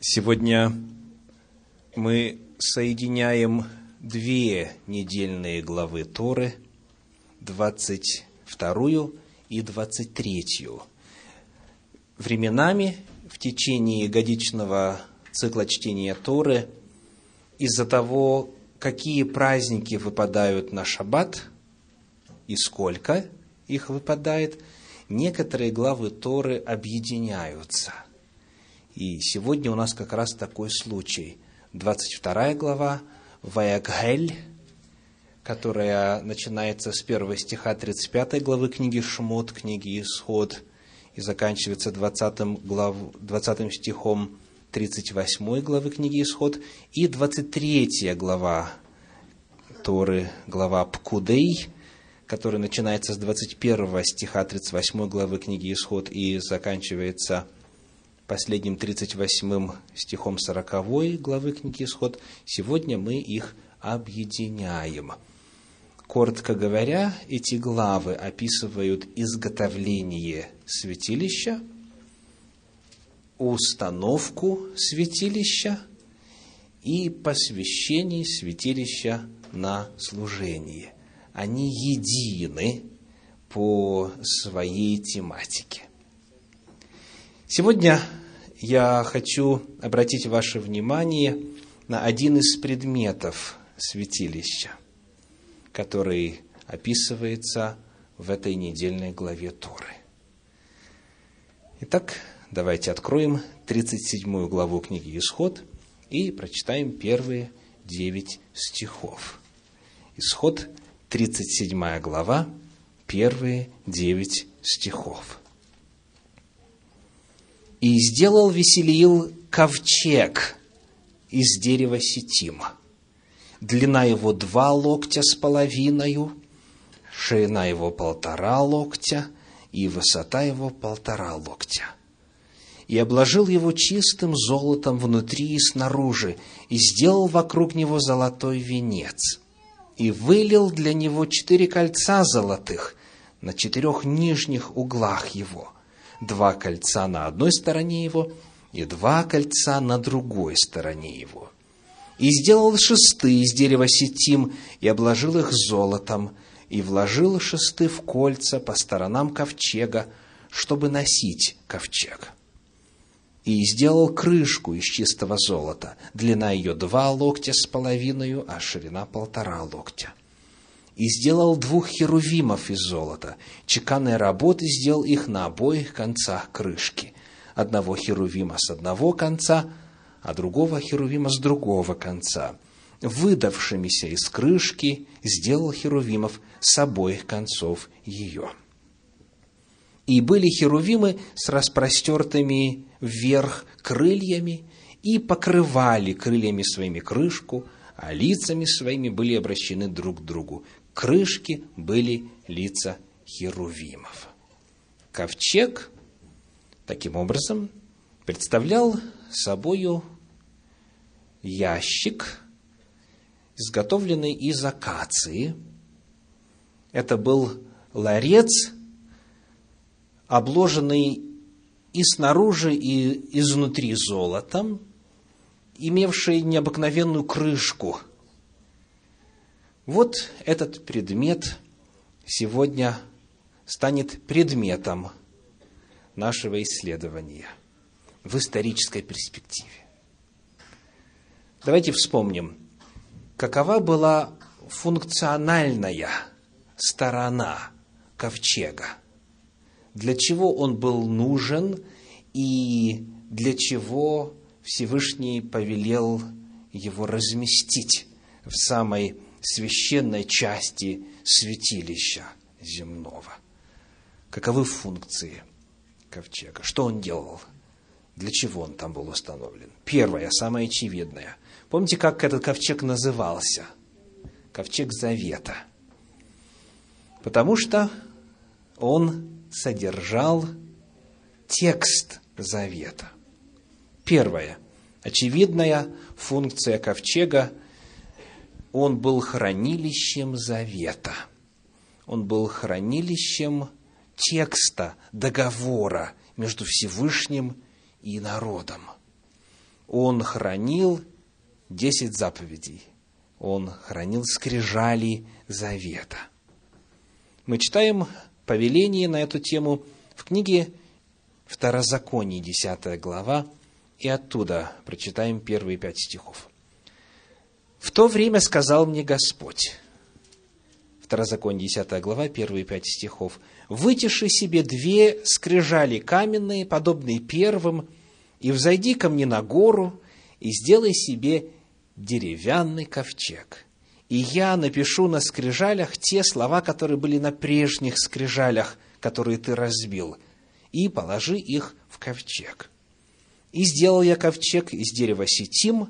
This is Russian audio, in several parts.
Сегодня мы соединяем две недельные главы Торы, 22 и 23. Временами в течение годичного цикла чтения Торы из-за того, какие праздники выпадают на шаббат и сколько их выпадает, некоторые главы Торы объединяются – и сегодня у нас как раз такой случай. 22 глава, Ваягхель, которая начинается с первого стиха 35 главы книги Шмот, книги Исход, и заканчивается 20, глав, 20 стихом 38 главы книги Исход, и 23 глава Торы, глава Пкудей, которая начинается с 21 стиха 38 главы книги Исход и заканчивается последним 38 стихом 40 главы книги Исход, сегодня мы их объединяем. Коротко говоря, эти главы описывают изготовление святилища, установку святилища и посвящение святилища на служение. Они едины по своей тематике. Сегодня я хочу обратить ваше внимание на один из предметов святилища, который описывается в этой недельной главе Торы. Итак, давайте откроем 37 главу книги Исход и прочитаем первые девять стихов. Исход, 37 глава, первые девять стихов. И сделал Веселиил ковчег из дерева сетима. Длина его два локтя с половиною, ширина его полтора локтя и высота его полтора локтя. И обложил его чистым золотом внутри и снаружи, и сделал вокруг него золотой венец, и вылил для него четыре кольца золотых на четырех нижних углах его – два кольца на одной стороне его и два кольца на другой стороне его. И сделал шесты из дерева сетим и обложил их золотом, и вложил шесты в кольца по сторонам ковчега, чтобы носить ковчег. И сделал крышку из чистого золота, длина ее два локтя с половиной, а ширина полтора локтя и сделал двух херувимов из золота. Чеканной работы сделал их на обоих концах крышки. Одного херувима с одного конца, а другого херувима с другого конца. Выдавшимися из крышки сделал херувимов с обоих концов ее. И были херувимы с распростертыми вверх крыльями и покрывали крыльями своими крышку, а лицами своими были обращены друг к другу крышки были лица херувимов. Ковчег, таким образом, представлял собою ящик, изготовленный из акации. Это был ларец, обложенный и снаружи, и изнутри золотом, имевший необыкновенную крышку – вот этот предмет сегодня станет предметом нашего исследования в исторической перспективе. Давайте вспомним, какова была функциональная сторона ковчега, для чего он был нужен и для чего Всевышний повелел его разместить в самой священной части святилища земного. Каковы функции ковчега? Что он делал? Для чего он там был установлен? Первое, самое очевидное. Помните, как этот ковчег назывался? Ковчег Завета. Потому что он содержал текст Завета. Первое. Очевидная функция ковчега он был хранилищем завета. Он был хранилищем текста, договора между Всевышним и народом. он хранил десять заповедей. Он хранил скрижали завета. Мы читаем повеление на эту тему в книге Второзаконие, 10 глава, и оттуда прочитаем первые пять стихов. «В то время сказал мне Господь, Второзаконие, 10 глава, первые пять стихов. «Вытиши себе две скрижали каменные, подобные первым, и взойди ко мне на гору, и сделай себе деревянный ковчег. И я напишу на скрижалях те слова, которые были на прежних скрижалях, которые ты разбил, и положи их в ковчег. И сделал я ковчег из дерева сетим,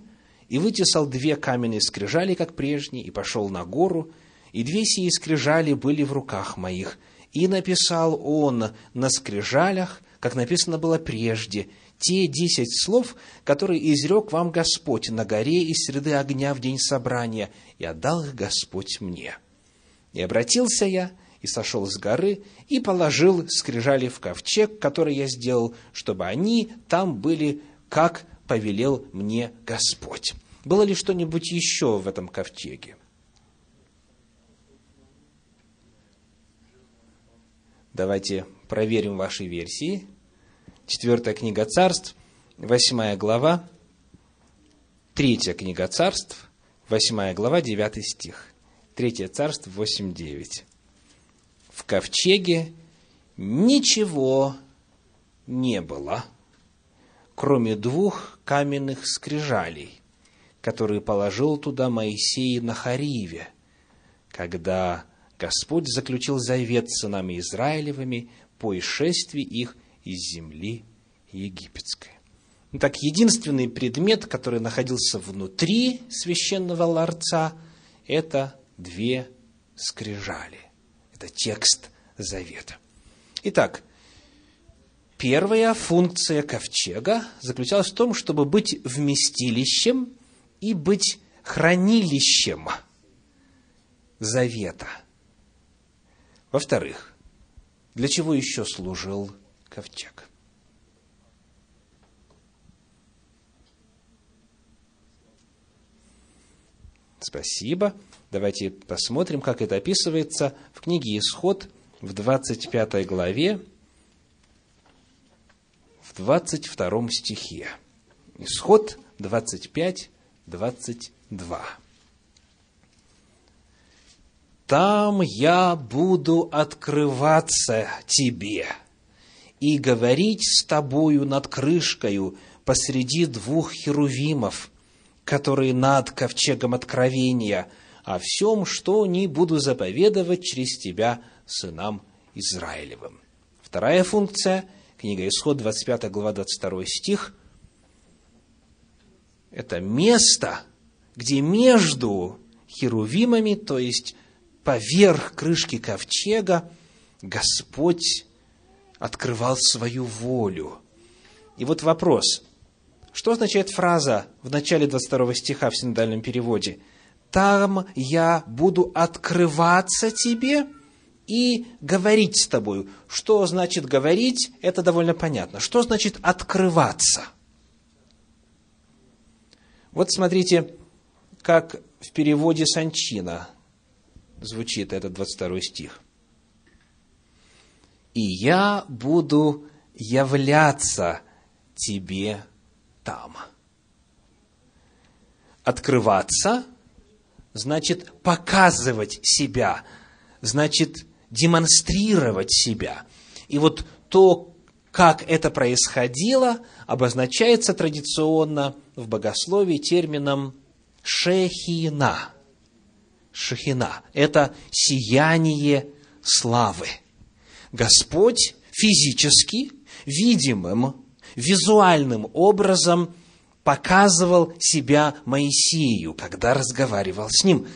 и вытесал две каменные скрижали, как прежние, и пошел на гору, и две сии скрижали были в руках моих. И написал он на скрижалях, как написано было прежде, те десять слов, которые изрек вам Господь на горе из среды огня в день собрания, и отдал их Господь мне. И обратился я, и сошел с горы, и положил скрижали в ковчег, который я сделал, чтобы они там были, как повелел мне Господь. Было ли что-нибудь еще в этом ковчеге? Давайте проверим ваши версии. Четвертая книга царств, восьмая глава, третья книга царств, восьмая глава, девятый стих. Третье царство, восемь, девять. В ковчеге ничего не было, кроме двух каменных скрижалей, которые положил туда Моисей на Хариве, когда Господь заключил завет с сынами Израилевыми по исшествии их из земли египетской. Так, единственный предмет, который находился внутри священного ларца, это две скрижали. Это текст завета. Итак, первая функция ковчега заключалась в том, чтобы быть вместилищем и быть хранилищем завета – во-вторых, для чего еще служил ковчег? Спасибо. Давайте посмотрим, как это описывается в книге «Исход» в 25 главе, 22 стихе. Исход 25, 22 там я буду открываться тебе и говорить с тобою над крышкою посреди двух херувимов, которые над ковчегом откровения, о всем, что не буду заповедовать через тебя сынам Израилевым. Вторая функция, книга Исход, 25 глава, 22 стих, это место, где между херувимами, то есть поверх крышки ковчега Господь открывал свою волю. И вот вопрос, что означает фраза в начале 22 стиха в синодальном переводе? «Там я буду открываться тебе и говорить с тобою». Что значит говорить, это довольно понятно. Что значит открываться? Вот смотрите, как в переводе Санчина звучит этот 22 стих. «И я буду являться тебе там». Открываться значит показывать себя, значит демонстрировать себя. И вот то, как это происходило, обозначается традиционно в богословии термином «шехина» шахина. Это сияние славы. Господь физически, видимым, визуальным образом показывал себя Моисею, когда разговаривал с ним.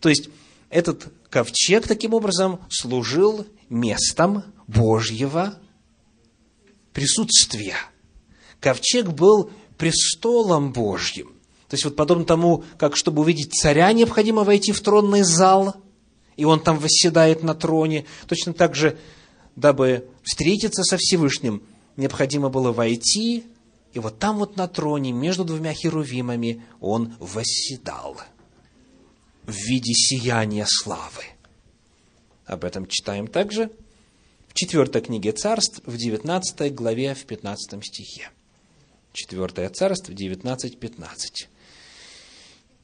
То есть, этот ковчег таким образом служил местом Божьего присутствия. Ковчег был престолом Божьим. То есть, вот подобно тому, как чтобы увидеть царя, необходимо войти в тронный зал, и он там восседает на троне. Точно так же, дабы встретиться со Всевышним, необходимо было войти, и вот там вот на троне, между двумя херувимами, он восседал в виде сияния славы. Об этом читаем также в четвертой книге царств, в 19 главе, в 15 стихе. Четвертое царство, 19.15.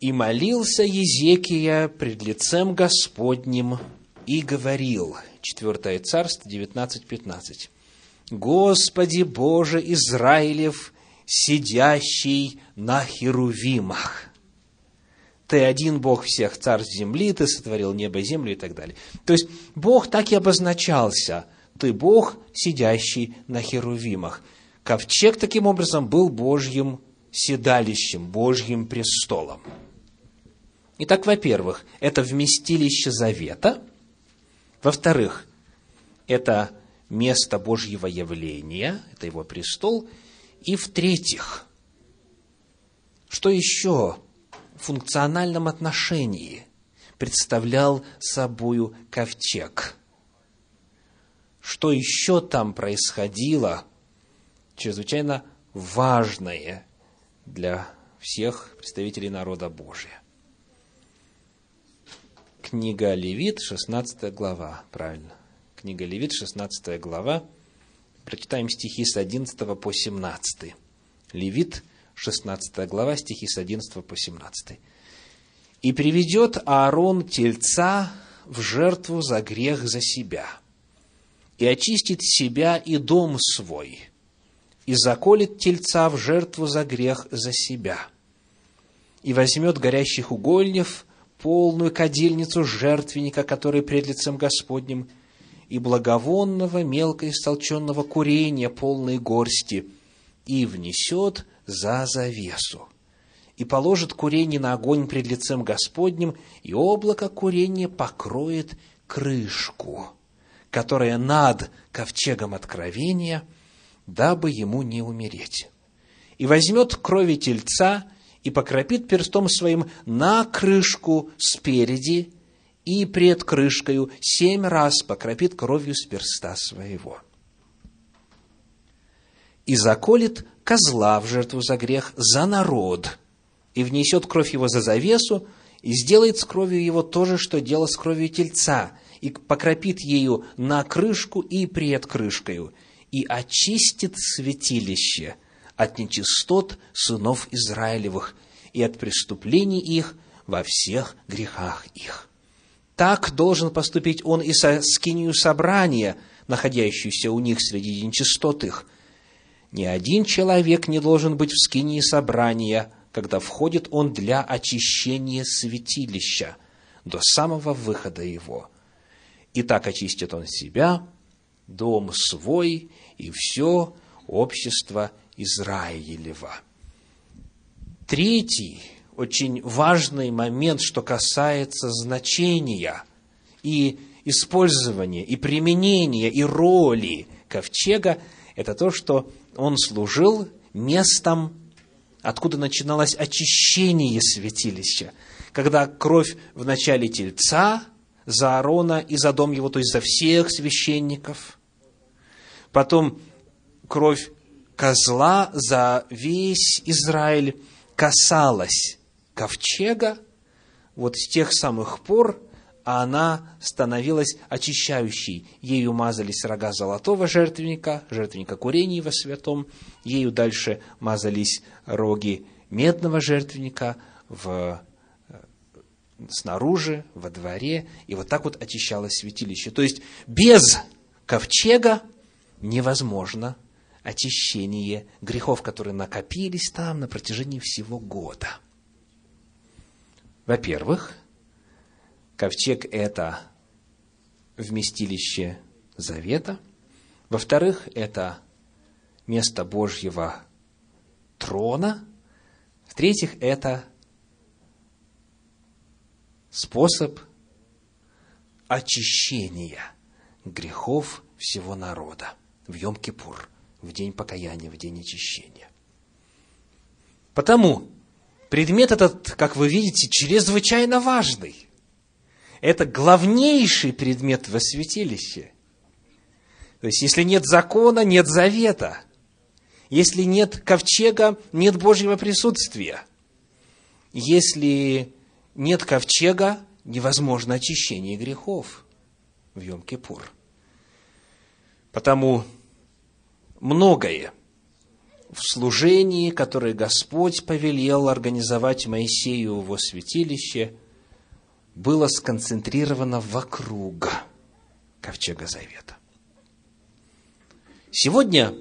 «И молился Езекия пред лицем Господним и говорил». Четвертое царство, 19.15. «Господи Боже Израилев, сидящий на херувимах». Ты один Бог всех царств земли, ты сотворил небо, землю и так далее. То есть Бог так и обозначался. Ты Бог, сидящий на херувимах. Ковчег таким образом был Божьим седалищем, Божьим престолом. Итак, во-первых, это вместилище завета. Во-вторых, это место Божьего явления, это его престол. И в-третьих, что еще функциональном отношении представлял собою ковчег? Что еще там происходило, чрезвычайно важное для всех представителей народа Божия? Книга Левит, 16 глава, правильно. Книга Левит, 16 глава. Прочитаем стихи с 11 по 17. Левит, 16 глава, стихи с 11 по 17. «И приведет Аарон тельца в жертву за грех за себя, и очистит себя и дом свой, и заколет тельца в жертву за грех за себя, и возьмет горящих угольнев, полную кадильницу жертвенника, который пред лицем Господним, и благовонного мелко истолченного курения полной горсти, и внесет за завесу. И положит курение на огонь пред лицем Господним, и облако курения покроет крышку, которая над ковчегом откровения, дабы ему не умереть. И возьмет крови тельца и покропит перстом своим на крышку спереди и пред крышкою семь раз покропит кровью с перста своего. И заколет козла в жертву за грех за народ, и внесет кровь его за завесу, и сделает с кровью его то же, что делал с кровью тельца, и покропит ею на крышку и пред крышкою, и очистит святилище от нечистот сынов Израилевых и от преступлений их во всех грехах их. Так должен поступить он и со скинию собрания, находящуюся у них среди нечистот их, ни один человек не должен быть в скинии собрания, когда входит он для очищения святилища до самого выхода его. И так очистит он себя, дом свой и все общество Израилева. Третий, очень важный момент, что касается значения и использования, и применения, и роли ковчега, это то, что он служил местом, откуда начиналось очищение святилища. Когда кровь в начале тельца за Аарона и за дом его, то есть за всех священников. Потом кровь козла за весь Израиль касалась ковчега, вот с тех самых пор а она становилась очищающей. Ею мазались рога золотого жертвенника, жертвенника курения во святом, ею дальше мазались роги медного жертвенника в, э, снаружи, во дворе, и вот так вот очищалось святилище. То есть без ковчега невозможно очищение грехов, которые накопились там на протяжении всего года. Во-первых, ковчег – это вместилище завета. Во-вторых, это место Божьего трона. В-третьих, это способ очищения грехов всего народа в Йом-Кипур, в день покаяния, в день очищения. Потому предмет этот, как вы видите, чрезвычайно важный это главнейший предмет во святилище. То есть, если нет закона, нет завета. Если нет ковчега, нет Божьего присутствия. Если нет ковчега, невозможно очищение грехов в Йом-Кипур. Потому многое в служении, которое Господь повелел организовать Моисею его святилище, было сконцентрировано вокруг Ковчега Завета. Сегодня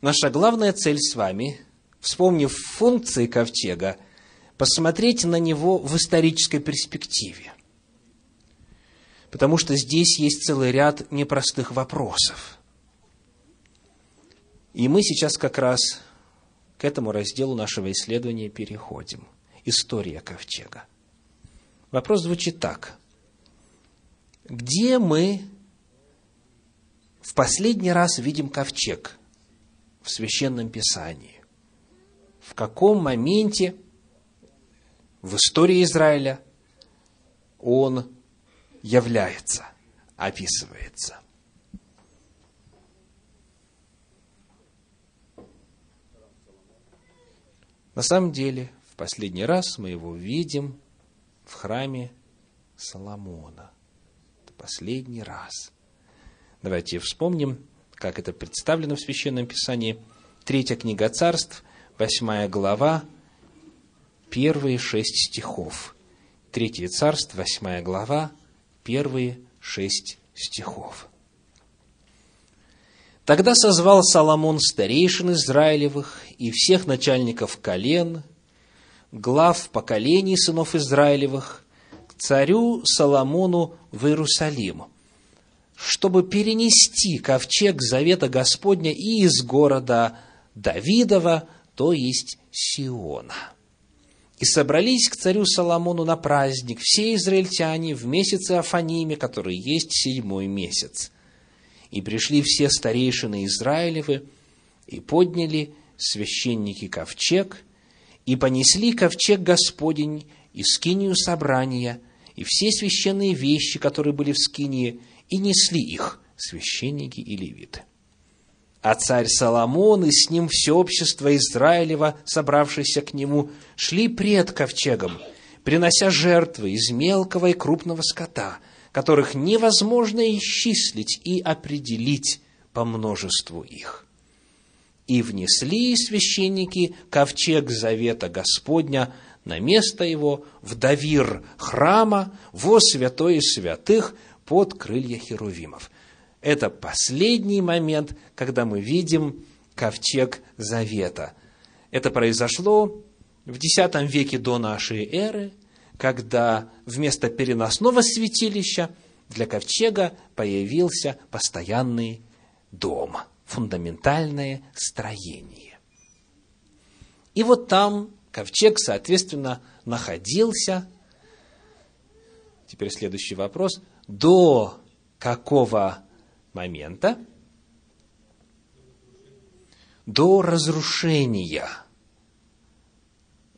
наша главная цель с вами, вспомнив функции Ковчега, посмотреть на него в исторической перспективе. Потому что здесь есть целый ряд непростых вопросов. И мы сейчас как раз к этому разделу нашего исследования переходим. История Ковчега. Вопрос звучит так. Где мы в последний раз видим ковчег в Священном Писании? В каком моменте в истории Израиля он является, описывается. На самом деле, в последний раз мы его видим в храме Соломона. Это последний раз. Давайте вспомним, как это представлено в Священном Писании. Третья книга царств, восьмая глава, первые шесть стихов. Третье царство, восьмая глава, первые шесть стихов. Тогда созвал Соломон старейшин Израилевых и всех начальников колен, глав поколений сынов Израилевых, к царю Соломону в Иерусалим, чтобы перенести ковчег Завета Господня и из города Давидова, то есть Сиона. И собрались к царю Соломону на праздник все израильтяне в месяце Афаниме, который есть седьмой месяц. И пришли все старейшины Израилевы, и подняли священники ковчег, и понесли ковчег Господень и скинию собрания, и все священные вещи, которые были в скинии, и несли их священники и левиты. А царь Соломон и с ним все общество Израилева, собравшееся к нему, шли пред ковчегом, принося жертвы из мелкого и крупного скота, которых невозможно исчислить и определить по множеству их. И внесли священники ковчег завета Господня на место его в давир храма во святое святых под крылья херувимов – это последний момент, когда мы видим ковчег завета. Это произошло в X веке до нашей эры, когда вместо переносного святилища для ковчега появился постоянный дом, фундаментальное строение. И вот там ковчег, соответственно, находился. Теперь следующий вопрос. До какого момента до разрушения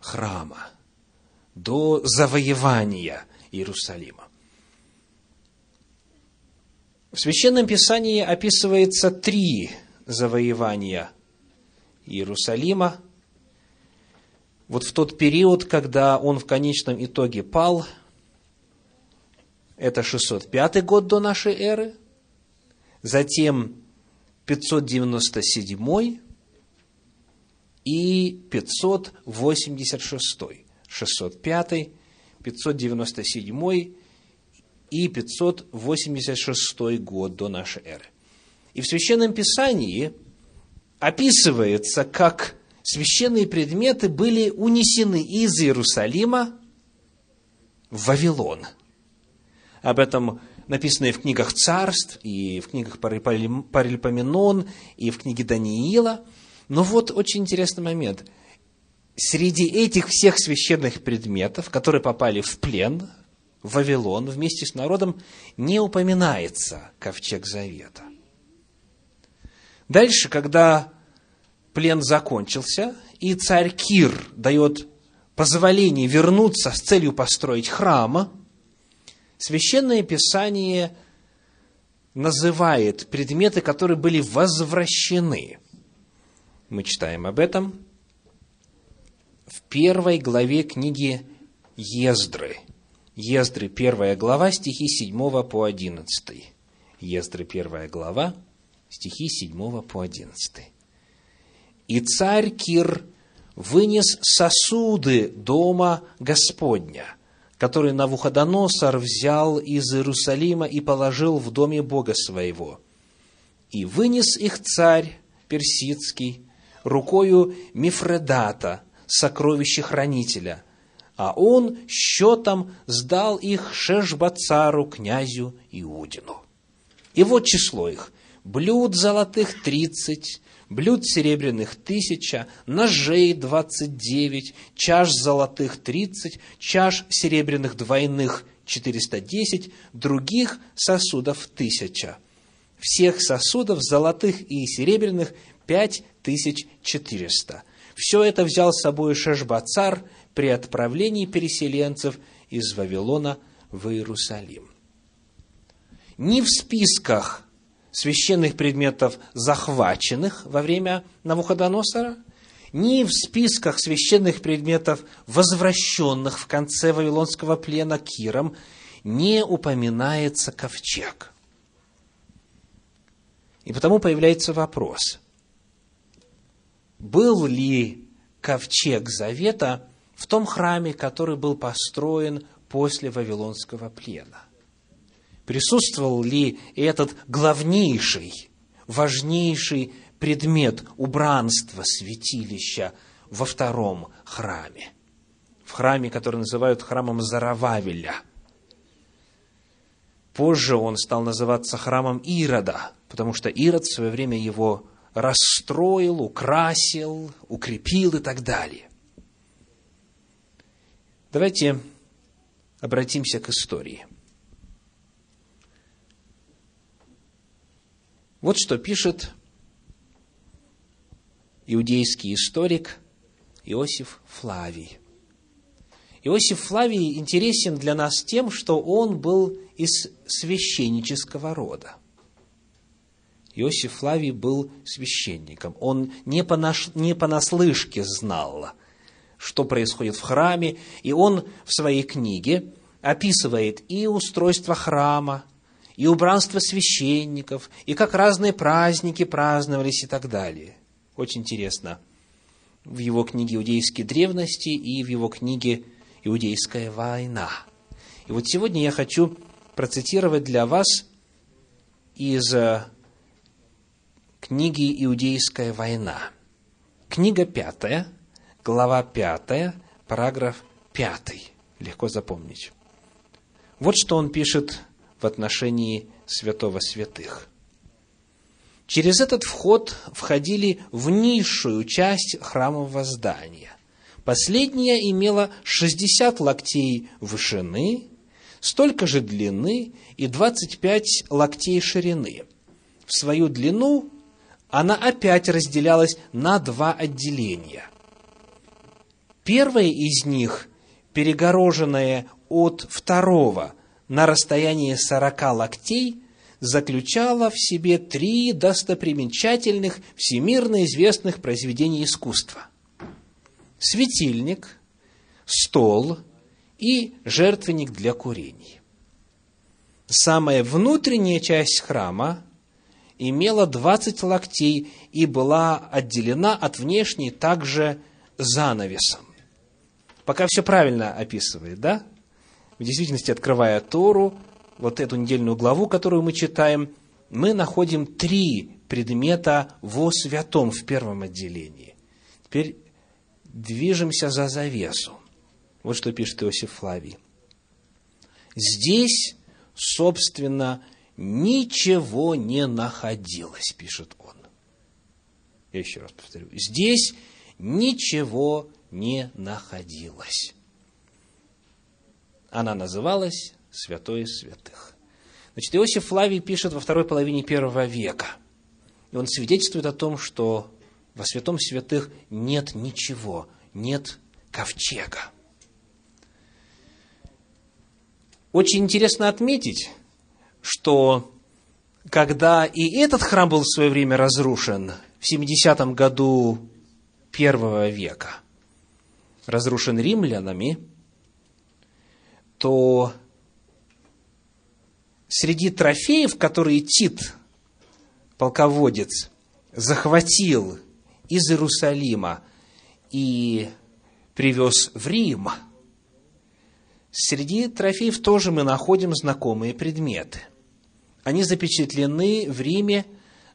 храма, до завоевания Иерусалима. В Священном Писании описывается три завоевания Иерусалима. Вот в тот период, когда он в конечном итоге пал, это 605 год до нашей эры – затем 597 и 586. 605, 597 и 586 год до нашей эры. И в Священном Писании описывается, как священные предметы были унесены из Иерусалима в Вавилон. Об этом написанные в книгах царств, и в книгах Парельпоменон, и в книге Даниила. Но вот очень интересный момент. Среди этих всех священных предметов, которые попали в плен, Вавилон, вместе с народом, не упоминается ковчег завета. Дальше, когда плен закончился, и царь Кир дает позволение вернуться с целью построить храм, Священное Писание называет предметы, которые были возвращены. Мы читаем об этом в первой главе книги Ездры. Ездры, первая глава, стихи 7 по 11. Ездры, первая глава, стихи 7 по 11. «И царь Кир вынес сосуды дома Господня, который Навуходоносор взял из Иерусалима и положил в доме Бога своего. И вынес их царь персидский рукою Мифредата, сокровищехранителя, а он счетом сдал их Шешбацару, князю Иудину. И вот число их. Блюд золотых тридцать, блюд серебряных тысяча, ножей двадцать девять, чаш золотых тридцать, чаш серебряных двойных четыреста десять, других сосудов тысяча. Всех сосудов золотых и серебряных пять тысяч четыреста. Все это взял с собой Шешбацар при отправлении переселенцев из Вавилона в Иерусалим. Ни в списках священных предметов, захваченных во время Навуходоносора, ни в списках священных предметов, возвращенных в конце Вавилонского плена Киром, не упоминается ковчег. И потому появляется вопрос, был ли ковчег Завета в том храме, который был построен после Вавилонского плена? присутствовал ли этот главнейший, важнейший предмет убранства святилища во втором храме, в храме, который называют храмом Зарававеля. Позже он стал называться храмом Ирода, потому что Ирод в свое время его расстроил, украсил, укрепил и так далее. Давайте обратимся к истории – Вот что пишет иудейский историк Иосиф Флавий. Иосиф Флавий интересен для нас тем, что он был из священнического рода. Иосиф Флавий был священником. Он не, понаш... не понаслышке знал, что происходит в храме, и он в своей книге описывает и устройство храма, и убранство священников, и как разные праздники праздновались и так далее. Очень интересно. В его книге «Иудейские древности» и в его книге «Иудейская война». И вот сегодня я хочу процитировать для вас из э, книги «Иудейская война». Книга пятая, глава пятая, параграф пятый. Легко запомнить. Вот что он пишет в отношении святого святых. Через этот вход входили в низшую часть храмового здания. Последняя имела 60 локтей вышины, столько же длины и 25 локтей ширины. В свою длину она опять разделялась на два отделения. Первое из них, перегороженное от второго на расстоянии сорока локтей заключала в себе три достопримечательных, всемирно известных произведения искусства. Светильник, стол и жертвенник для курений. Самая внутренняя часть храма имела 20 локтей и была отделена от внешней также занавесом. Пока все правильно описывает, да? в действительности, открывая Тору, вот эту недельную главу, которую мы читаем, мы находим три предмета во святом в первом отделении. Теперь движемся за завесу. Вот что пишет Иосиф Флавий. Здесь, собственно, ничего не находилось, пишет он. Я еще раз повторю. Здесь ничего не находилось она называлась Святой Святых. Значит, Иосиф Флавий пишет во второй половине первого века. И он свидетельствует о том, что во Святом Святых нет ничего, нет ковчега. Очень интересно отметить, что когда и этот храм был в свое время разрушен в 70 году первого века разрушен римлянами, то среди трофеев, которые Тит, полководец, захватил из Иерусалима и привез в Рим, среди трофеев тоже мы находим знакомые предметы. Они запечатлены в Риме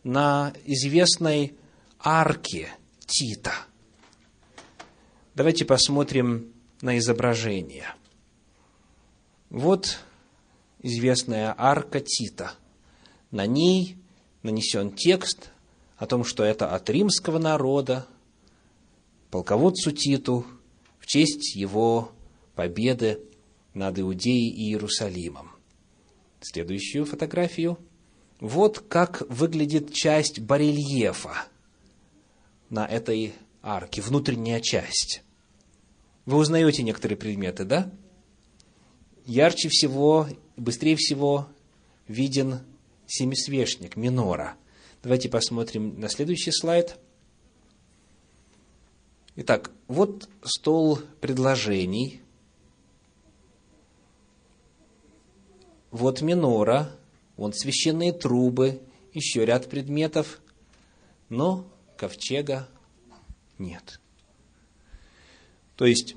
на известной арке Тита. Давайте посмотрим на изображение. Вот известная арка Тита. На ней нанесен текст о том, что это от римского народа, полководцу Титу, в честь его победы над Иудеей и Иерусалимом. Следующую фотографию. Вот как выглядит часть барельефа на этой арке, внутренняя часть. Вы узнаете некоторые предметы, да? Ярче всего, быстрее всего виден семисвешник, минора. Давайте посмотрим на следующий слайд. Итак, вот стол предложений. Вот минора, вон священные трубы, еще ряд предметов, но ковчега нет. То есть,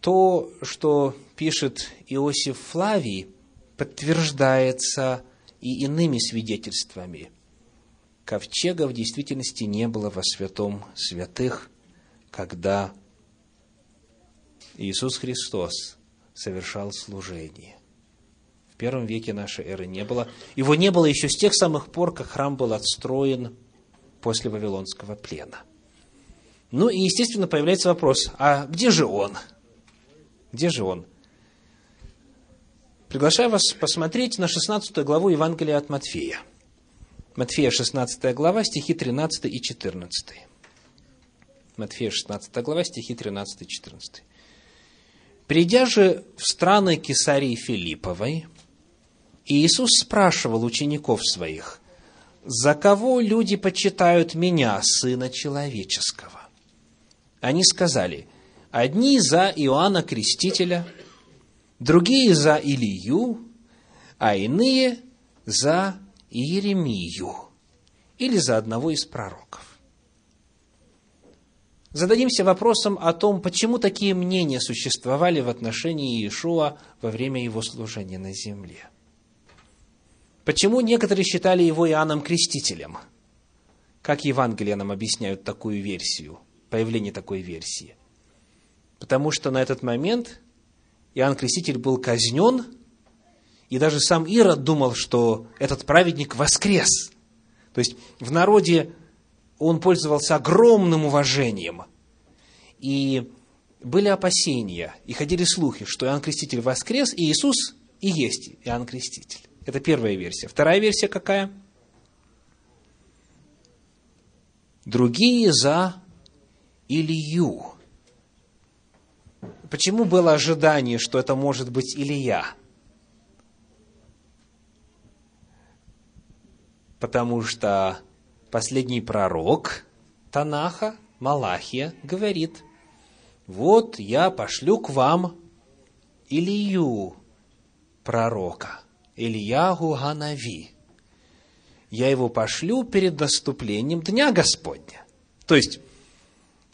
то, что пишет Иосиф Флавий, подтверждается и иными свидетельствами. Ковчега в действительности не было во святом святых, когда Иисус Христос совершал служение. В первом веке нашей эры не было. Его не было еще с тех самых пор, как храм был отстроен после Вавилонского плена. Ну и, естественно, появляется вопрос, а где же он? Где же он? Приглашаю вас посмотреть на 16 главу Евангелия от Матфея. Матфея 16 глава, стихи 13 и 14. Матфея 16 глава, стихи 13 и 14. «Придя же в страны Кесарии Филипповой, Иисус спрашивал учеников своих, «За кого люди почитают меня, Сына Человеческого?» Они сказали, «Одни за Иоанна Крестителя, другие за Илию, а иные за Иеремию или за одного из пророков. Зададимся вопросом о том, почему такие мнения существовали в отношении Иешуа во время его служения на земле. Почему некоторые считали его Иоанном Крестителем? Как Евангелие нам объясняют такую версию, появление такой версии? Потому что на этот момент Иоанн Креститель был казнен, и даже сам Ирод думал, что этот праведник воскрес. То есть в народе он пользовался огромным уважением. И были опасения, и ходили слухи, что Иоанн Креститель воскрес, и Иисус и есть Иоанн Креститель. Это первая версия. Вторая версия какая? Другие за Илью. Почему было ожидание, что это может быть Илья? Потому что последний пророк Танаха, Малахия, говорит, вот я пошлю к вам Илью, пророка, Ильягу Ганави. Я его пошлю перед наступлением Дня Господня. То есть,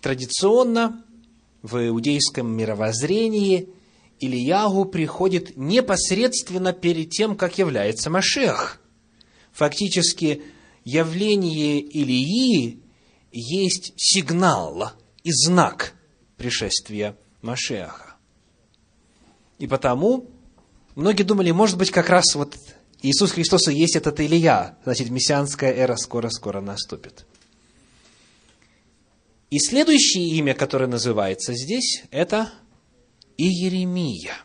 традиционно в иудейском мировоззрении Ильягу приходит непосредственно перед тем, как является Машех. Фактически, явление Илии есть сигнал и знак пришествия Машеха. И потому многие думали, может быть, как раз вот Иисус Христос и есть этот Илия, значит, мессианская эра скоро-скоро наступит. И следующее имя, которое называется здесь, это Иеремия.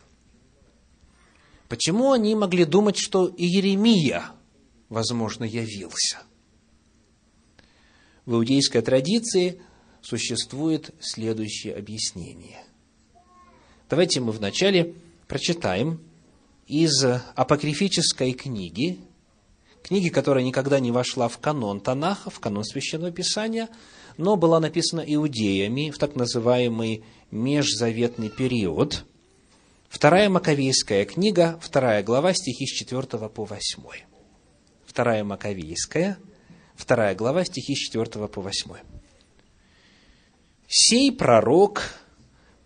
Почему они могли думать, что Иеремия, возможно, явился? В иудейской традиции существует следующее объяснение. Давайте мы вначале прочитаем из апокрифической книги, книги, которая никогда не вошла в канон Танаха, в канон Священного Писания, но была написана иудеями в так называемый межзаветный период. Вторая Маковейская книга, вторая глава, стихи с 4 по 8. Вторая Маковейская, вторая глава, стихи с 4 по 8. «Сей пророк,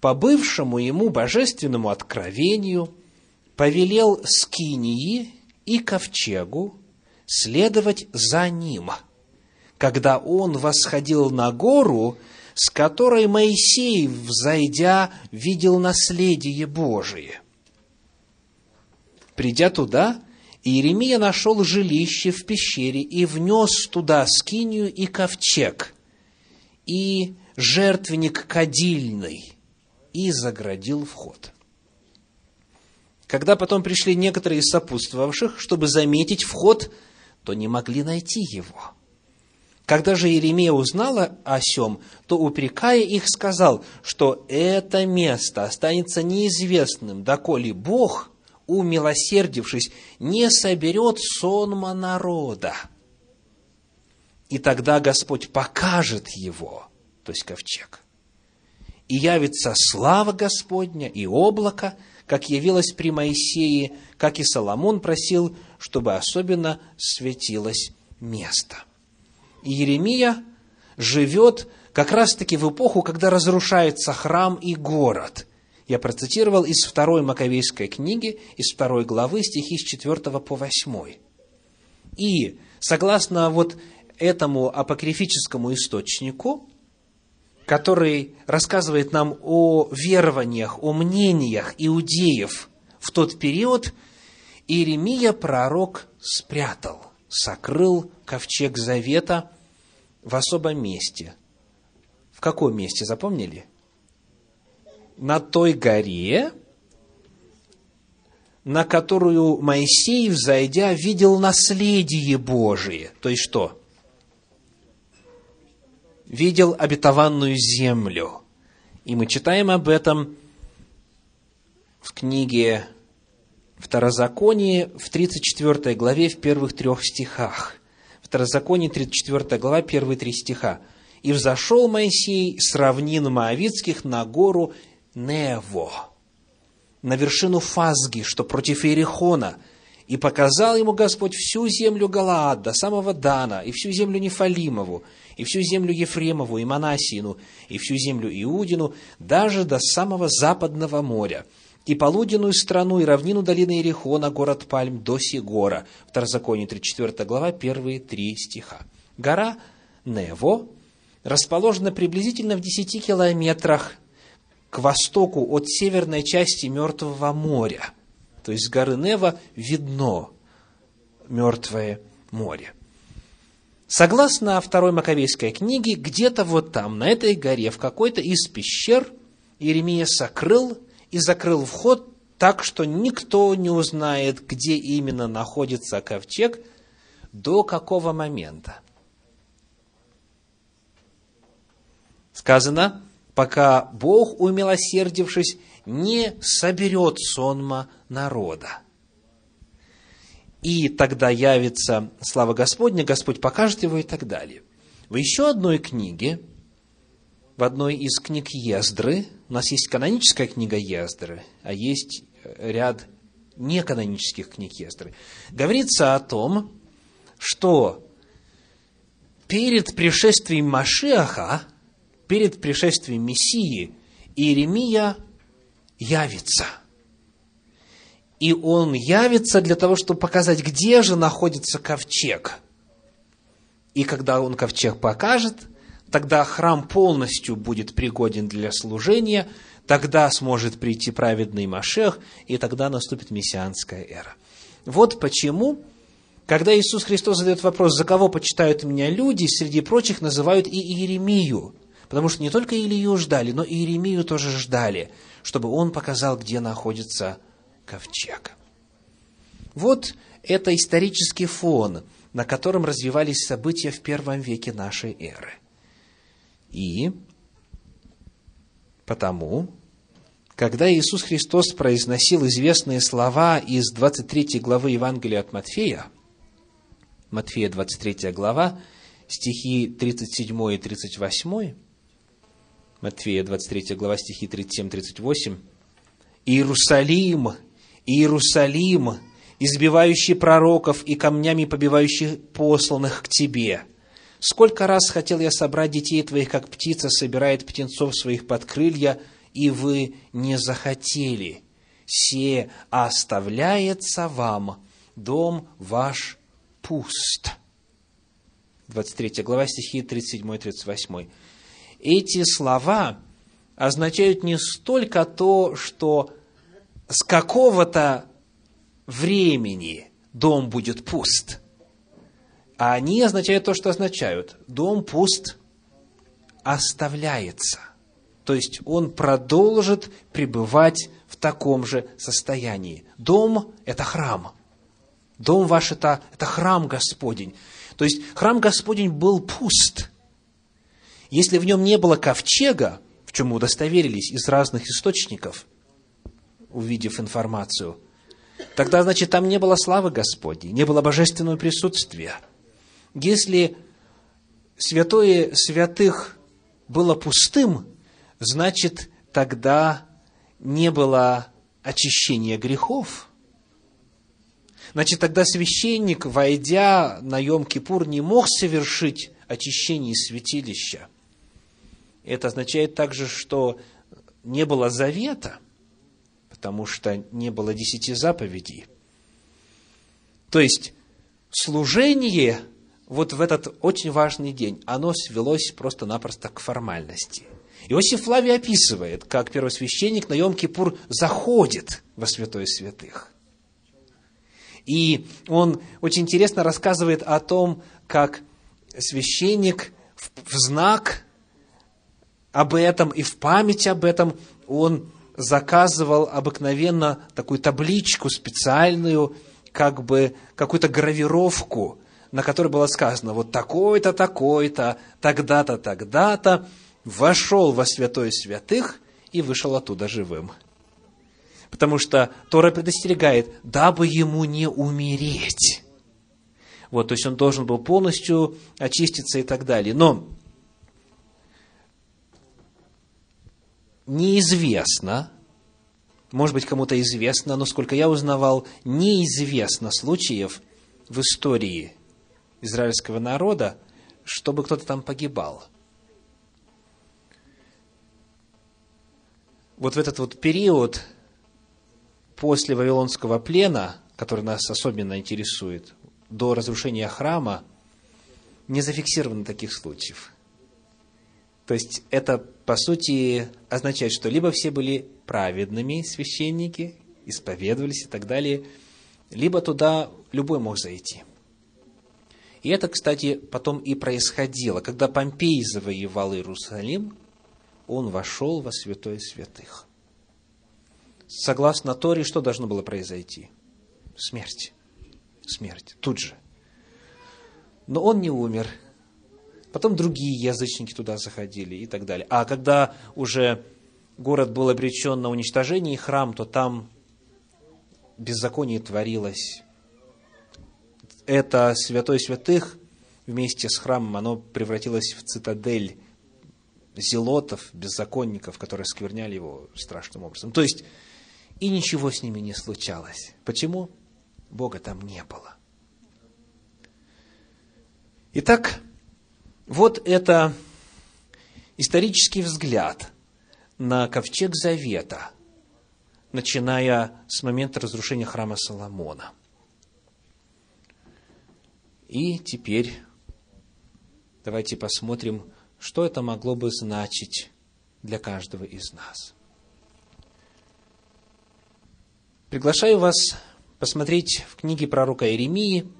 по бывшему ему божественному откровению, повелел Скинии и Ковчегу следовать за ним, когда он восходил на гору, с которой Моисей, взойдя, видел наследие Божие. Придя туда, Иеремия нашел жилище в пещере и внес туда скинию и ковчег, и жертвенник кадильный, и заградил вход. Когда потом пришли некоторые из сопутствовавших, чтобы заметить вход, то не могли найти его. Когда же Иеремия узнала о сем, то, упрекая их, сказал, что это место останется неизвестным, доколе Бог, умилосердившись, не соберет сонма народа. И тогда Господь покажет его, то есть ковчег и явится слава Господня и облако, как явилось при Моисее, как и Соломон просил, чтобы особенно светилось место. И Еремия живет как раз-таки в эпоху, когда разрушается храм и город. Я процитировал из второй Маковейской книги, из второй главы, стихи с 4 по 8. И, согласно вот этому апокрифическому источнику, который рассказывает нам о верованиях, о мнениях иудеев в тот период, Иеремия пророк спрятал, сокрыл ковчег завета в особом месте. В каком месте, запомнили? На той горе, на которую Моисей, взойдя, видел наследие Божие. То есть что? видел обетованную землю. И мы читаем об этом в книге Второзаконие в 34 главе в первых трех стихах. Второзаконие, 34 глава, первые три стиха. «И взошел Моисей с равнин Моавицких на гору Нево, на вершину Фазги, что против Иерихона, и показал ему Господь всю землю Галаад до самого Дана, и всю землю Нефалимову, и всю землю Ефремову, и Манасину, и всю землю Иудину, даже до самого западного моря, и полуденную страну, и равнину долины Иерихона, город Пальм, до Сигора. Второзаконие, 34 глава, первые три стиха. Гора Нево расположена приблизительно в 10 километрах к востоку от северной части Мертвого моря. То есть с горы Нева видно Мертвое море. Согласно второй Маковейской книге, где-то вот там, на этой горе, в какой-то из пещер, Иеремия сокрыл и закрыл вход так, что никто не узнает, где именно находится ковчег, до какого момента. Сказано, пока Бог, умилосердившись, не соберет сонма народа и тогда явится слава Господня, Господь покажет его и так далее. В еще одной книге, в одной из книг Ездры, у нас есть каноническая книга Ездры, а есть ряд неканонических книг Ездры, говорится о том, что перед пришествием Машиаха, перед пришествием Мессии, Иеремия явится – и он явится для того, чтобы показать, где же находится ковчег. И когда он ковчег покажет, тогда храм полностью будет пригоден для служения, тогда сможет прийти праведный Машех, и тогда наступит мессианская эра. Вот почему, когда Иисус Христос задает вопрос, за кого почитают меня люди, среди прочих называют и Иеремию. Потому что не только Илию ждали, но и Иеремию тоже ждали, чтобы он показал, где находится ковчег. Вот это исторический фон, на котором развивались события в первом веке нашей эры. И потому, когда Иисус Христос произносил известные слова из 23 главы Евангелия от Матфея, Матфея 23 глава, стихи 37 и 38, Матфея 23 глава, стихи 37-38, «Иерусалим, Иерусалим, избивающий пророков и камнями побивающий посланных к тебе. Сколько раз хотел я собрать детей твоих, как птица собирает птенцов своих под крылья, и вы не захотели. Се оставляется вам, дом ваш пуст. 23 глава, стихи 37-38. Эти слова означают не столько то, что с какого-то времени дом будет пуст. А они означают то, что означают. Дом пуст оставляется. То есть он продолжит пребывать в таком же состоянии. Дом – это храм. Дом ваш это, – это храм Господень. То есть храм Господень был пуст. Если в нем не было ковчега, в чем мы удостоверились из разных источников, увидев информацию – тогда, значит, там не было славы Господней, не было божественного присутствия. Если святое святых было пустым, значит, тогда не было очищения грехов. Значит, тогда священник, войдя на Йом-Кипур, не мог совершить очищение святилища. Это означает также, что не было завета – потому что не было десяти заповедей. То есть, служение вот в этот очень важный день, оно свелось просто-напросто к формальности. Иосиф Флавий описывает, как первосвященник на Йом-Кипур заходит во святое святых. И он очень интересно рассказывает о том, как священник в знак об этом и в память об этом он заказывал обыкновенно такую табличку специальную, как бы какую-то гравировку, на которой было сказано, вот такой-то, такой-то, тогда-то, тогда-то, вошел во святое святых и вышел оттуда живым. Потому что Тора предостерегает, дабы ему не умереть. Вот, то есть он должен был полностью очиститься и так далее. Но неизвестно, может быть, кому-то известно, но сколько я узнавал, неизвестно случаев в истории израильского народа, чтобы кто-то там погибал. Вот в этот вот период после Вавилонского плена, который нас особенно интересует, до разрушения храма, не зафиксировано таких случаев. То есть это, по сути, означает, что либо все были праведными священники, исповедовались и так далее, либо туда любой мог зайти. И это, кстати, потом и происходило. Когда Помпей завоевал Иерусалим, он вошел во святое святых. Согласно Торе, что должно было произойти? Смерть. Смерть. Тут же. Но он не умер – Потом другие язычники туда заходили и так далее. А когда уже город был обречен на уничтожение и храм, то там беззаконие творилось. Это святой святых вместе с храмом, оно превратилось в цитадель зелотов, беззаконников, которые скверняли его страшным образом. То есть, и ничего с ними не случалось. Почему? Бога там не было. Итак, вот это исторический взгляд на ковчег Завета, начиная с момента разрушения храма Соломона. И теперь давайте посмотрим, что это могло бы значить для каждого из нас. Приглашаю вас посмотреть в книге пророка Иеремии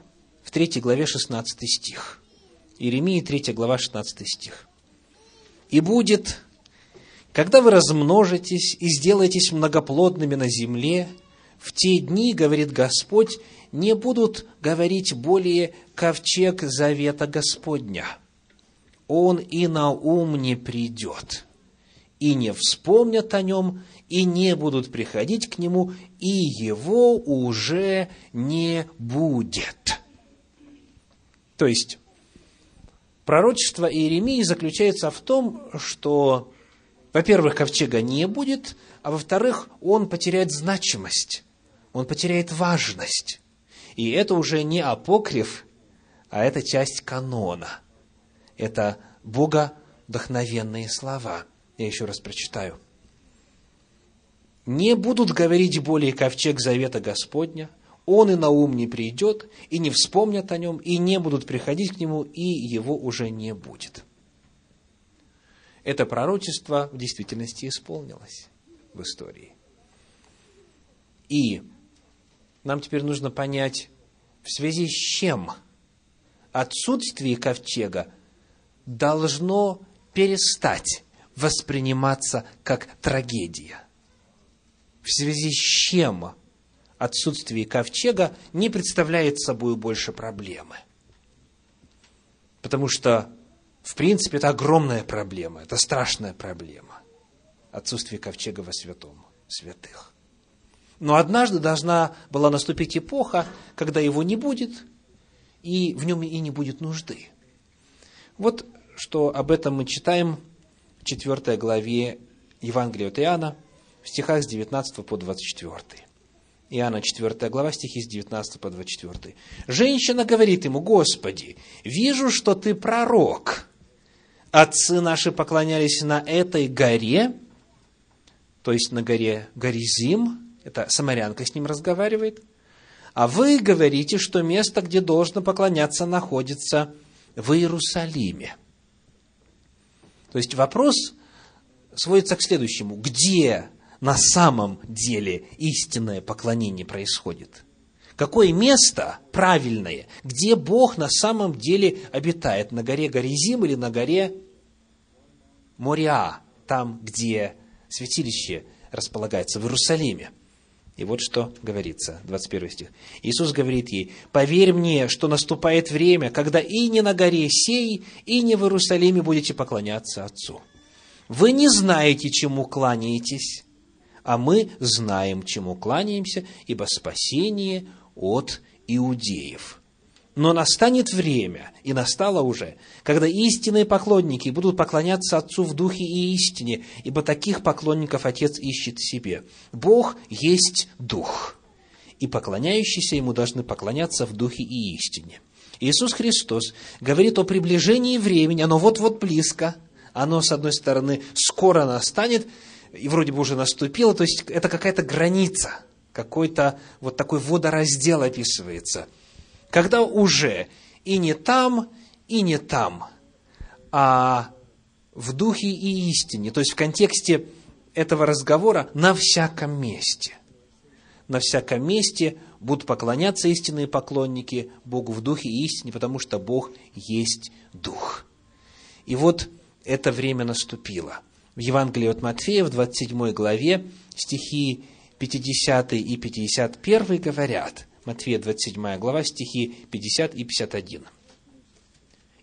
в 3 главе 16 стих. Иеремии 3 глава 16 стих. «И будет, когда вы размножитесь и сделаетесь многоплодными на земле, в те дни, говорит Господь, не будут говорить более ковчег завета Господня. Он и на ум не придет, и не вспомнят о нем, и не будут приходить к нему, и его уже не будет. То есть, пророчество Иеремии заключается в том, что, во-первых, ковчега не будет, а во-вторых, он потеряет значимость, он потеряет важность. И это уже не апокриф, а это часть канона. Это Бога вдохновенные слова. Я еще раз прочитаю. «Не будут говорить более ковчег завета Господня, он и на ум не придет, и не вспомнят о нем, и не будут приходить к нему, и его уже не будет». Это пророчество в действительности исполнилось в истории. И нам теперь нужно понять, в связи с чем отсутствие ковчега должно перестать восприниматься как трагедия. В связи с чем отсутствие ковчега не представляет собой больше проблемы. Потому что, в принципе, это огромная проблема, это страшная проблема. Отсутствие ковчега во святом, святых. Но однажды должна была наступить эпоха, когда его не будет, и в нем и не будет нужды. Вот что об этом мы читаем в 4 главе Евангелия от Иоанна, в стихах с 19 по 24. Иоанна 4 глава, стихи с 19 по 24. Женщина говорит ему, Господи, вижу, что ты пророк. Отцы наши поклонялись на этой горе, то есть на горе Горизим, это самарянка с ним разговаривает. А вы говорите, что место, где должно поклоняться, находится в Иерусалиме. То есть вопрос сводится к следующему. Где на самом деле истинное поклонение происходит? Какое место правильное, где Бог на самом деле обитает? На горе Горизим или на горе Мориа, там, где святилище располагается, в Иерусалиме? И вот что говорится, 21 стих. Иисус говорит ей, «Поверь мне, что наступает время, когда и не на горе сей, и не в Иерусалиме будете поклоняться Отцу. Вы не знаете, чему кланяетесь, а мы знаем, чему кланяемся, ибо спасение от иудеев». Но настанет время, и настало уже, когда истинные поклонники будут поклоняться Отцу в духе и истине, ибо таких поклонников Отец ищет себе. Бог есть Дух, и поклоняющиеся Ему должны поклоняться в духе и истине. Иисус Христос говорит о приближении времени, оно вот-вот близко, оно, с одной стороны, скоро настанет, и вроде бы уже наступило, то есть это какая-то граница, какой-то вот такой водораздел описывается – когда уже и не там, и не там, а в духе и истине, то есть в контексте этого разговора на всяком месте. На всяком месте будут поклоняться истинные поклонники Богу в духе и истине, потому что Бог есть Дух. И вот это время наступило. В Евангелии от Матфея, в 27 главе, стихи 50 и 51 говорят – Матфея 27 глава, стихи 50 и 51.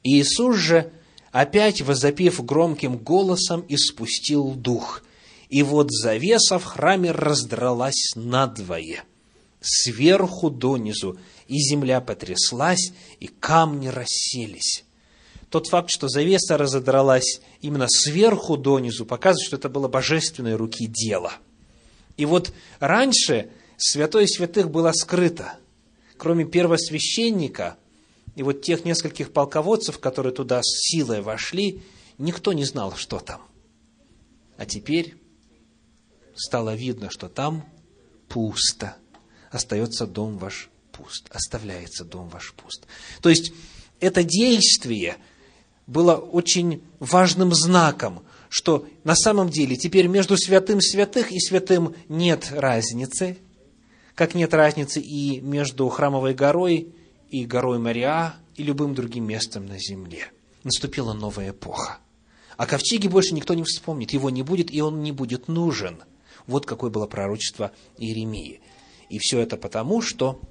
Иисус же, опять возопив громким голосом, испустил дух. И вот завеса в храме раздралась надвое, сверху донизу, и земля потряслась, и камни расселись. Тот факт, что завеса разодралась именно сверху донизу, показывает, что это было божественной руки дело. И вот раньше святое святых было скрыто. Кроме первосвященника и вот тех нескольких полководцев, которые туда с силой вошли, никто не знал, что там. А теперь стало видно, что там пусто. Остается дом ваш пуст. Оставляется дом ваш пуст. То есть, это действие было очень важным знаком, что на самом деле теперь между святым святых и святым нет разницы – как нет разницы и между храмовой горой и горой Мариа и любым другим местом на земле. Наступила новая эпоха. О ковчеге больше никто не вспомнит, его не будет, и он не будет нужен. Вот какое было пророчество Иеремии. И все это потому, что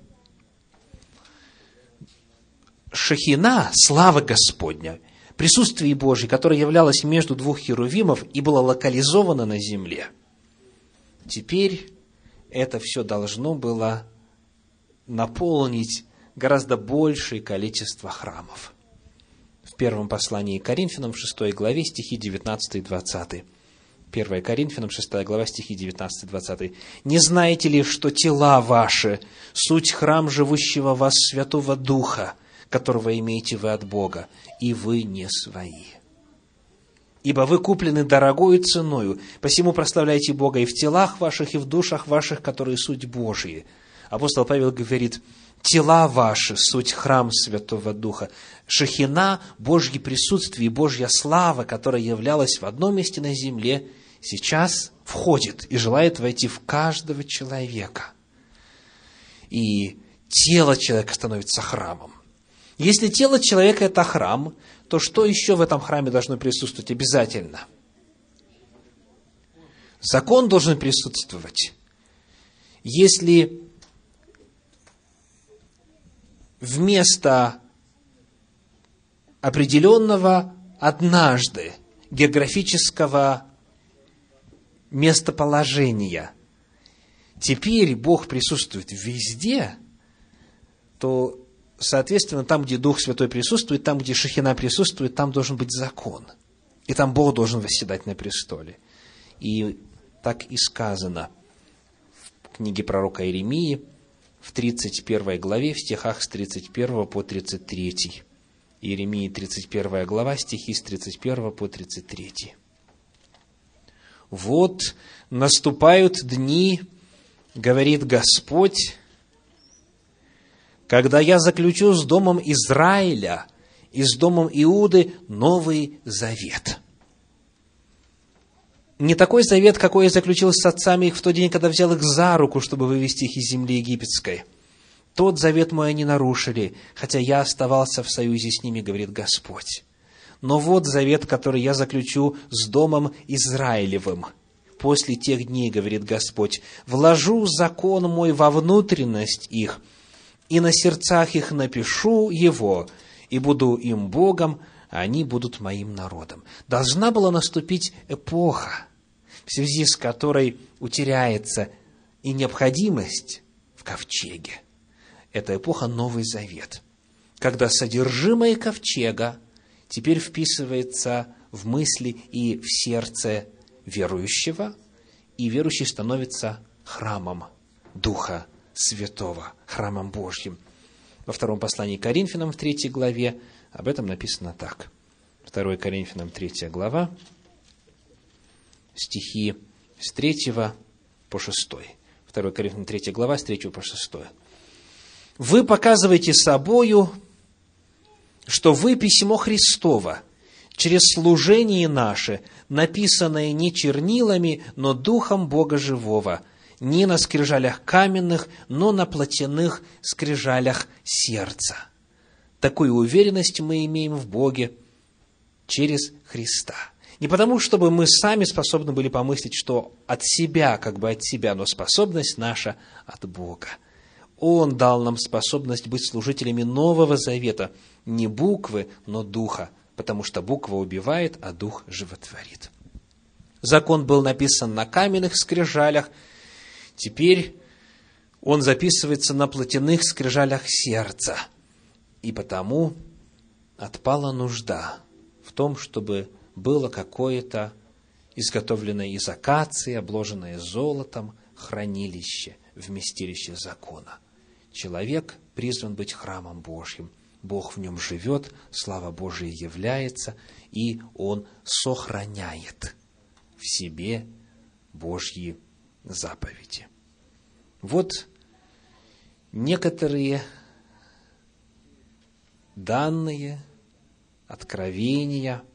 Шахина, слава Господня, присутствие Божье, которое являлось между двух херувимов и было локализовано на земле, теперь это все должно было наполнить гораздо большее количество храмов. В первом послании Коринфянам, в 6 главе, стихи 19 и 20. 1 Коринфянам, 6 глава, стихи 19-20. «Не знаете ли, что тела ваши – суть храм живущего вас Святого Духа, которого имеете вы от Бога, и вы не свои?» Ибо вы куплены дорогою ценою, посему прославляйте Бога и в телах ваших, и в душах ваших, которые суть Божьи. Апостол Павел говорит, тела ваши – суть храм Святого Духа. Шахина – Божье присутствие и Божья слава, которая являлась в одном месте на земле, сейчас входит и желает войти в каждого человека. И тело человека становится храмом. Если тело человека – это храм, то что еще в этом храме должно присутствовать обязательно? Закон должен присутствовать. Если вместо определенного однажды географического местоположения теперь Бог присутствует везде, то, соответственно, там, где Дух Святой присутствует, там, где Шахина присутствует, там должен быть закон. И там Бог должен восседать на престоле. И так и сказано в книге пророка Иеремии – в 31 главе, в стихах с 31 по 33. Иеремии 31 глава, стихи с 31 по 33. «Вот наступают дни, говорит Господь, когда я заключу с домом Израиля и с домом Иуды новый завет» не такой завет, какой я заключил с отцами их в тот день, когда взял их за руку, чтобы вывести их из земли египетской. Тот завет мой они нарушили, хотя я оставался в союзе с ними, говорит Господь. Но вот завет, который я заключу с домом Израилевым. После тех дней, говорит Господь, вложу закон мой во внутренность их, и на сердцах их напишу его, и буду им Богом, а они будут моим народом. Должна была наступить эпоха, в связи с которой утеряется и необходимость в ковчеге. Это эпоха Новый Завет, когда содержимое ковчега теперь вписывается в мысли и в сердце верующего, и верующий становится храмом Духа Святого, храмом Божьим. Во втором послании Коринфянам в третьей главе об этом написано так. 2 Коринфянам 3 глава, стихи с 3 по 6. 2 Коринфянам 3 глава, с 3 по 6. Вы показываете собою, что вы письмо Христово, через служение наше, написанное не чернилами, но Духом Бога Живого, не на скрижалях каменных, но на плотяных скрижалях сердца. Такую уверенность мы имеем в Боге через Христа – не потому, чтобы мы сами способны были помыслить, что от себя, как бы от себя, но способность наша от Бога. Он дал нам способность быть служителями Нового Завета, не буквы, но духа, потому что буква убивает, а дух животворит. Закон был написан на каменных скрижалях, теперь он записывается на плотяных скрижалях сердца. И потому отпала нужда в том, чтобы было какое-то изготовленное из акации, обложенное золотом, хранилище, вместилище закона. Человек призван быть храмом Божьим. Бог в нем живет, слава Божия является, и он сохраняет в себе Божьи заповеди. Вот некоторые данные, откровения –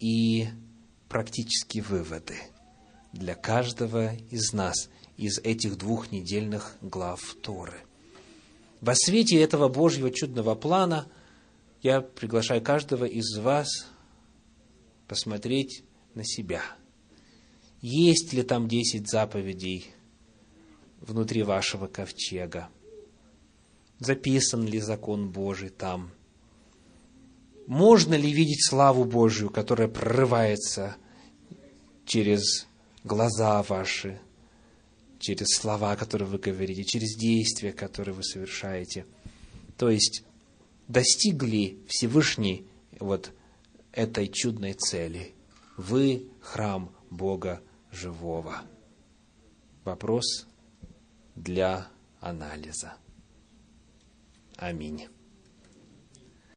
и практические выводы для каждого из нас из этих двух недельных глав Торы. Во свете этого Божьего чудного плана я приглашаю каждого из вас посмотреть на себя. Есть ли там десять заповедей внутри вашего ковчега? Записан ли закон Божий там? можно ли видеть славу Божию, которая прорывается через глаза ваши, через слова, которые вы говорите, через действия, которые вы совершаете. То есть достигли Всевышний вот этой чудной цели. Вы храм Бога живого. Вопрос для анализа. Аминь.